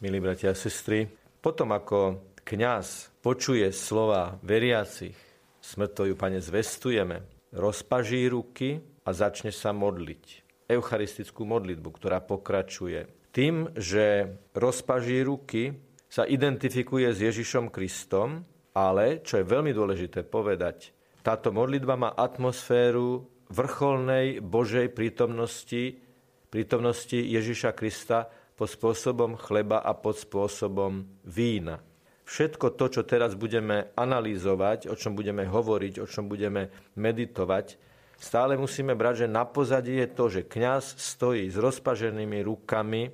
milí bratia a sestry. Potom ako kňaz počuje slova veriacich, smrtoju, pane, zvestujeme, rozpaží ruky a začne sa modliť. Eucharistickú modlitbu, ktorá pokračuje. Tým, že rozpaží ruky, sa identifikuje s Ježišom Kristom, ale, čo je veľmi dôležité povedať, táto modlitba má atmosféru vrcholnej Božej prítomnosti, prítomnosti Ježiša Krista pod spôsobom chleba a pod spôsobom vína. Všetko to, čo teraz budeme analýzovať, o čom budeme hovoriť, o čom budeme meditovať, stále musíme brať, že na pozadí je to, že kňaz stojí s rozpaženými rukami,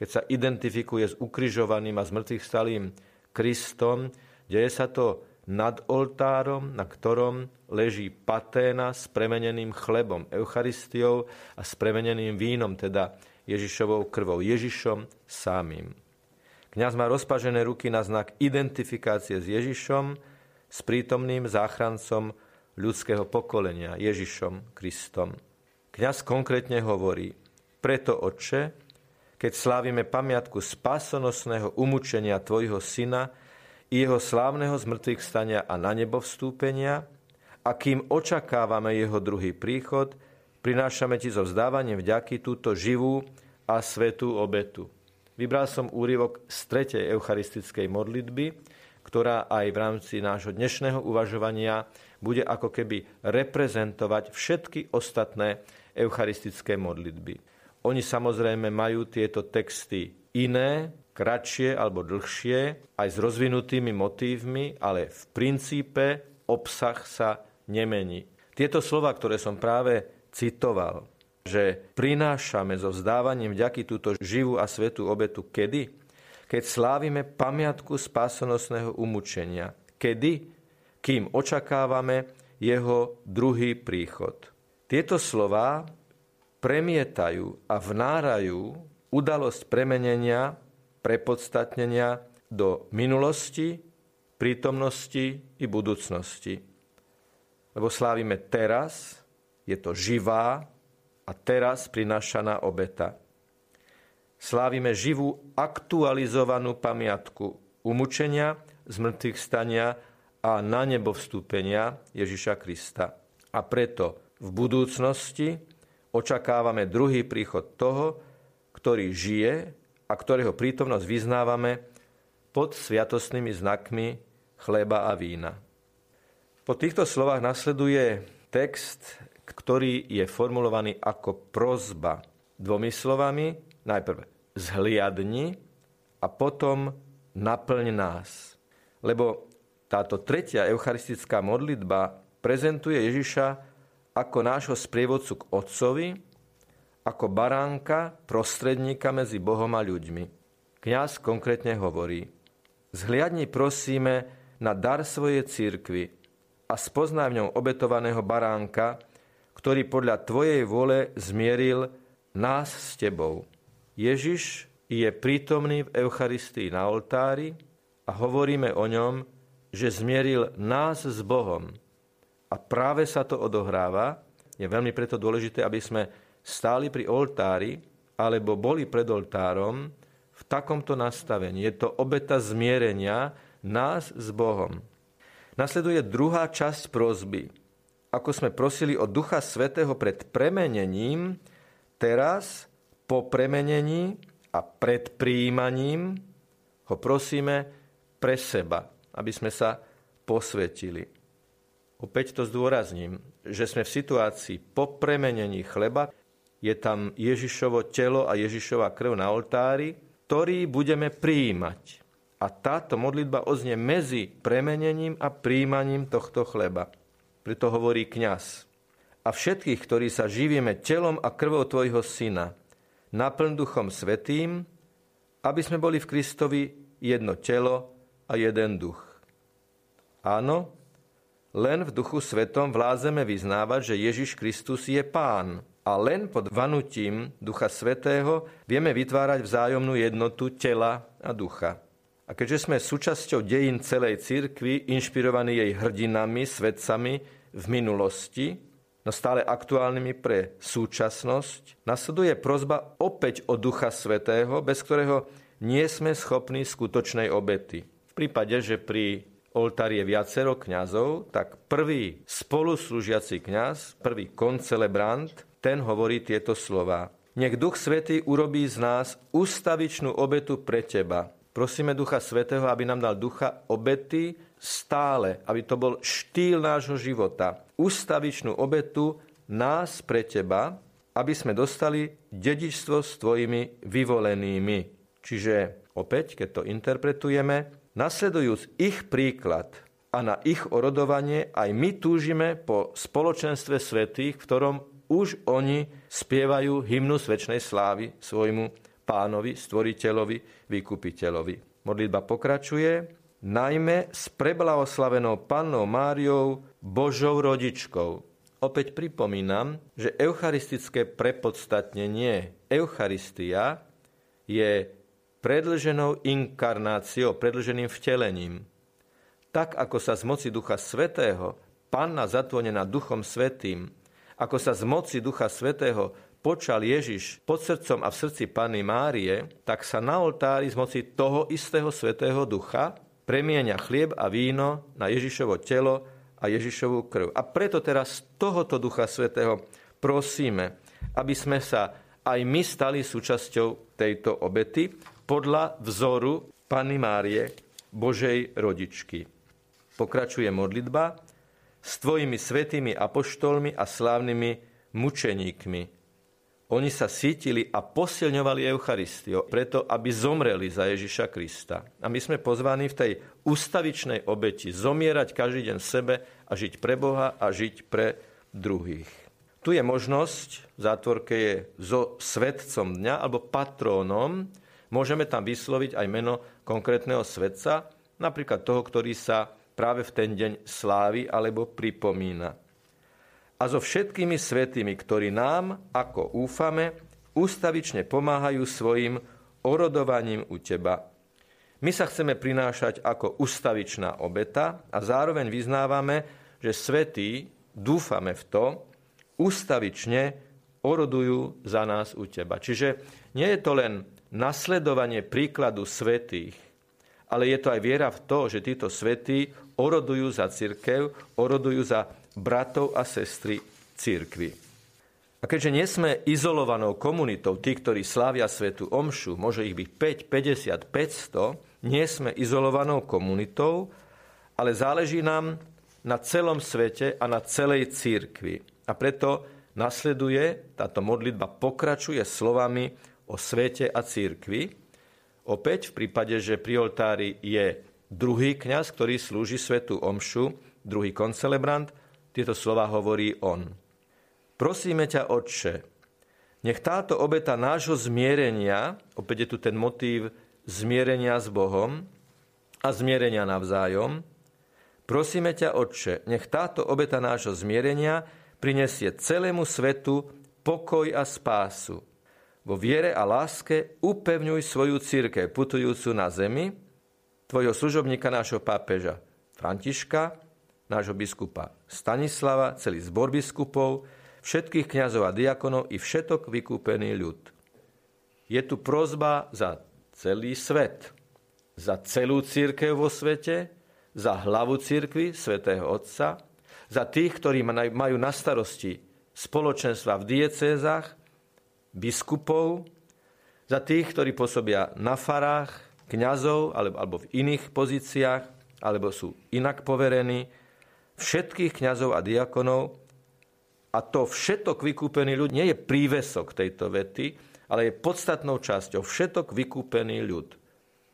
keď sa identifikuje s ukrižovaným a zmrtvých stalým Kristom, deje sa to nad oltárom, na ktorom leží paténa s premeneným chlebom, Eucharistiou a s premeneným vínom, teda Ježišovou krvou, Ježišom samým. Kňaz má rozpažené ruky na znak identifikácie s Ježišom, s prítomným záchrancom ľudského pokolenia, Ježišom Kristom. Kňaz konkrétne hovorí, preto, Otče, keď slávime pamiatku spásonosného umúčenia Tvojho Syna i Jeho slávneho zmrtvých stania a na nebo vstúpenia, a kým očakávame Jeho druhý príchod, prinášame Ti so vzdávaním vďaky túto živú a svetú obetu. Vybral som úryvok z tretej eucharistickej modlitby, ktorá aj v rámci nášho dnešného uvažovania bude ako keby reprezentovať všetky ostatné eucharistické modlitby. Oni samozrejme majú tieto texty iné, kratšie alebo dlhšie, aj s rozvinutými motívmi, ale v princípe obsah sa nemení. Tieto slova, ktoré som práve citoval, že prinášame so vzdávaním vďaky túto živú a svetú obetu kedy? Keď slávime pamiatku spásonosného umúčenia. Kedy? Kým očakávame jeho druhý príchod. Tieto slova premietajú a vnárajú udalosť premenenia, prepodstatnenia do minulosti, prítomnosti i budúcnosti. Lebo slávime teraz, je to živá a teraz prinášaná obeta. Slávime živú aktualizovanú pamiatku umúčenia, zmrtvých stania a na nebo vstúpenia Ježiša Krista. A preto v budúcnosti očakávame druhý príchod toho, ktorý žije a ktorého prítomnosť vyznávame pod sviatostnými znakmi chleba a vína. Po týchto slovách nasleduje text, ktorý je formulovaný ako prozba dvomi slovami. Najprv zhliadni a potom naplň nás. Lebo táto tretia eucharistická modlitba prezentuje Ježiša ako nášho sprievodcu k Otcovi, ako baránka, prostredníka medzi Bohom a ľuďmi. Kňaz konkrétne hovorí, zhliadni prosíme na dar svojej církvy a spoznaj v ňom obetovaného baránka, ktorý podľa Tvojej vôle zmieril nás s Tebou. Ježiš je prítomný v Eucharistii na oltári a hovoríme o ňom, že zmieril nás s Bohom a práve sa to odohráva. Je veľmi preto dôležité, aby sme stáli pri oltári alebo boli pred oltárom v takomto nastavení. Je to obeta zmierenia nás s Bohom. Nasleduje druhá časť prozby. Ako sme prosili o Ducha Svetého pred premenením, teraz po premenení a pred príjmaním ho prosíme pre seba, aby sme sa posvetili. Opäť to zdôrazním, že sme v situácii po premenení chleba, je tam Ježišovo telo a Ježišova krv na oltári, ktorý budeme prijímať. A táto modlitba oznie medzi premenením a príjmaním tohto chleba. Preto hovorí kňaz. A všetkých, ktorí sa živíme telom a krvou Tvojho Syna, naplň Duchom Svetým, aby sme boli v Kristovi jedno telo a jeden duch. Áno, len v Duchu Svetom vlázeme vyznávať, že Ježiš Kristus je Pán. A len pod vanutím Ducha Svetého vieme vytvárať vzájomnú jednotu tela a ducha. A keďže sme súčasťou dejín celej cirkvi, inšpirovaní jej hrdinami, svetcami v minulosti, no stále aktuálnymi pre súčasnosť, nasleduje prozba opäť o Ducha Svetého, bez ktorého nie sme schopní skutočnej obety. V prípade, že pri oltári je viacero kňazov, tak prvý spoluslúžiaci kňaz, prvý koncelebrant, ten hovorí tieto slova. Nech Duch Svetý urobí z nás ustavičnú obetu pre Teba. Prosíme Ducha Svetého, aby nám dal ducha obety stále, aby to bol štýl nášho života. Ustavičnú obetu nás pre Teba, aby sme dostali dedičstvo s Tvojimi vyvolenými. Čiže opäť, keď to interpretujeme, Nasledujúc ich príklad a na ich orodovanie, aj my túžime po spoločenstve svetých, v ktorom už oni spievajú hymnu sväčšnej slávy svojmu pánovi, stvoriteľovi, vykupiteľovi. Modlitba pokračuje, najmä s preblahoslavenou pannou Máriou, Božou rodičkou. Opäť pripomínam, že eucharistické prepodstatnenie Eucharistia je predlženou inkarnáciou, predlženým vtelením. Tak, ako sa z moci Ducha Svetého, panna zatvonená Duchom Svetým, ako sa z moci Ducha Svetého počal Ježiš pod srdcom a v srdci Panny Márie, tak sa na oltári z moci toho istého Svetého Ducha premienia chlieb a víno na Ježišovo telo a Ježišovú krv. A preto teraz z tohoto Ducha Svetého prosíme, aby sme sa aj my stali súčasťou tejto obety, podľa vzoru Panny Márie, Božej rodičky. Pokračuje modlitba s tvojimi svetými apoštolmi a slávnymi mučeníkmi. Oni sa sítili a posilňovali Eucharistiu, preto aby zomreli za Ježiša Krista. A my sme pozvaní v tej ustavičnej obeti zomierať každý deň sebe a žiť pre Boha a žiť pre druhých. Tu je možnosť, v zátvorke je so svetcom dňa alebo patrónom, Môžeme tam vysloviť aj meno konkrétneho svetca, napríklad toho, ktorý sa práve v ten deň slávi alebo pripomína. A so všetkými svetými, ktorí nám, ako úfame, ústavične pomáhajú svojim orodovaním u Teba. My sa chceme prinášať ako ustavičná obeta a zároveň vyznávame, že svetí, dúfame v to, ustavične orodujú za nás u Teba. Čiže nie je to len nasledovanie príkladu svetých, ale je to aj viera v to, že títo svetí orodujú za církev, orodujú za bratov a sestry církvy. A keďže nie sme izolovanou komunitou, tí, ktorí slávia svetu omšu, môže ich byť 5, 50, 500, nie sme izolovanou komunitou, ale záleží nám na celom svete a na celej církvi. A preto nasleduje, táto modlitba pokračuje slovami o svete a církvi. Opäť v prípade, že pri oltári je druhý kňaz, ktorý slúži svetu omšu, druhý koncelebrant, tieto slova hovorí on. Prosíme ťa, Otče, nech táto obeta nášho zmierenia, opäť je tu ten motív zmierenia s Bohom a zmierenia navzájom, prosíme ťa, Otče, nech táto obeta nášho zmierenia prinesie celému svetu pokoj a spásu vo viere a láske upevňuj svoju církev putujúcu na zemi, tvojho služobníka, nášho pápeža Františka, nášho biskupa Stanislava, celý zbor biskupov, všetkých kňazov a diakonov i všetok vykúpený ľud. Je tu prozba za celý svet, za celú církev vo svete, za hlavu církvy, svätého Otca, za tých, ktorí majú na starosti spoločenstva v diecézach, biskupov, za tých, ktorí pôsobia na farách, kňazov alebo, alebo v iných pozíciách, alebo sú inak poverení, všetkých kňazov a diakonov. A to všetok vykúpený ľud nie je prívesok tejto vety, ale je podstatnou časťou. Všetok vykúpený ľud.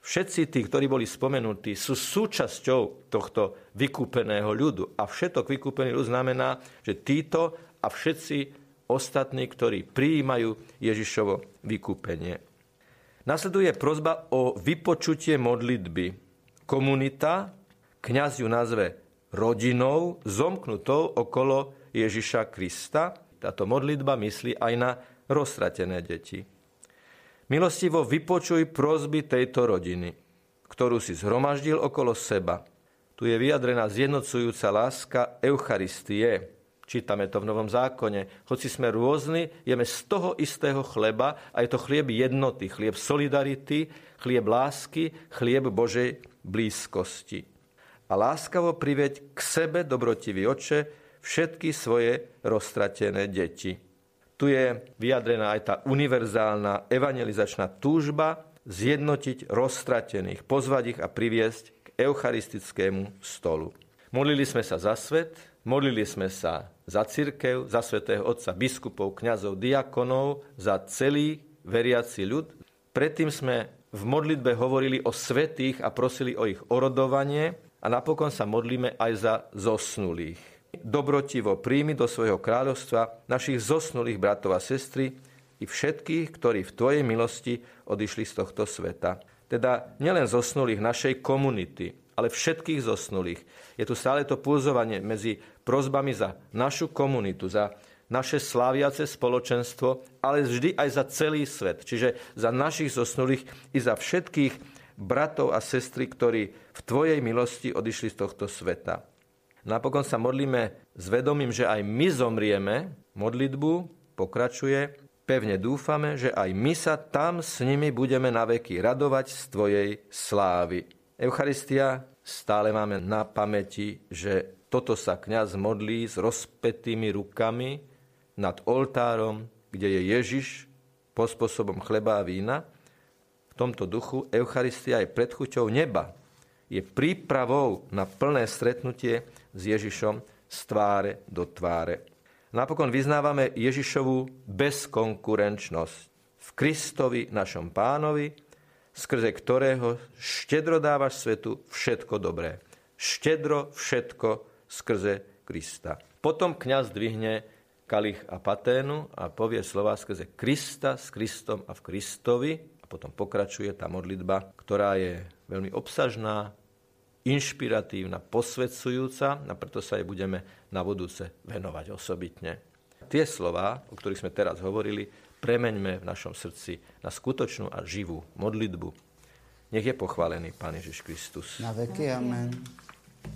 Všetci tí, ktorí boli spomenutí, sú súčasťou tohto vykúpeného ľudu. A všetok vykúpený ľud znamená, že títo a všetci ostatní, ktorí prijímajú Ježišovo vykúpenie. Nasleduje prozba o vypočutie modlitby. Komunita, kňaz ju nazve rodinou, zomknutou okolo Ježiša Krista. Táto modlitba myslí aj na roztratené deti. Milostivo vypočuj prozby tejto rodiny, ktorú si zhromaždil okolo seba. Tu je vyjadrená zjednocujúca láska Eucharistie, Čítame to v Novom zákone. Hoci sme rôzni, jeme z toho istého chleba a je to chlieb jednoty, chlieb solidarity, chlieb lásky, chlieb Božej blízkosti. A láskavo priveď k sebe, dobrotivý oče, všetky svoje roztratené deti. Tu je vyjadrená aj tá univerzálna evangelizačná túžba zjednotiť roztratených, pozvať ich a priviesť k eucharistickému stolu. Modlili sme sa za svet, modlili sme sa za církev, za svätého Otca, biskupov, kňazov, diakonov, za celý veriaci ľud. Predtým sme v modlitbe hovorili o svetých a prosili o ich orodovanie a napokon sa modlíme aj za zosnulých. Dobrotivo príjmi do svojho kráľovstva našich zosnulých bratov a sestry i všetkých, ktorí v Tvojej milosti odišli z tohto sveta. Teda nielen zosnulých našej komunity, ale všetkých zosnulých. Je tu stále to pulzovanie medzi prozbami za našu komunitu, za naše sláviace spoločenstvo, ale vždy aj za celý svet. Čiže za našich zosnulých i za všetkých bratov a sestry, ktorí v Tvojej milosti odišli z tohto sveta. Napokon sa modlíme s vedomím, že aj my zomrieme. Modlitbu pokračuje. Pevne dúfame, že aj my sa tam s nimi budeme naveky radovať z Tvojej slávy. Eucharistia stále máme na pamäti, že toto sa kňaz modlí s rozpetými rukami nad oltárom, kde je Ježiš po spôsobom chleba a vína. Tomto duchu Eucharistia je predchuťou neba. Je prípravou na plné stretnutie s Ježišom z tváre do tváre. Napokon vyznávame Ježišovú bezkonkurenčnosť v Kristovi našom pánovi, skrze ktorého štedro dávaš svetu všetko dobré. Štedro všetko skrze Krista. Potom kňaz dvihne kalich a paténu a povie slova skrze Krista, s Kristom a v Kristovi. Potom pokračuje tá modlitba, ktorá je veľmi obsažná, inšpiratívna, posvedcujúca a preto sa jej budeme na budúce venovať osobitne. Tie slova, o ktorých sme teraz hovorili, premeňme v našom srdci na skutočnú a živú modlitbu. Nech je pochválený Pán Ježiš Kristus. Na veky, amen.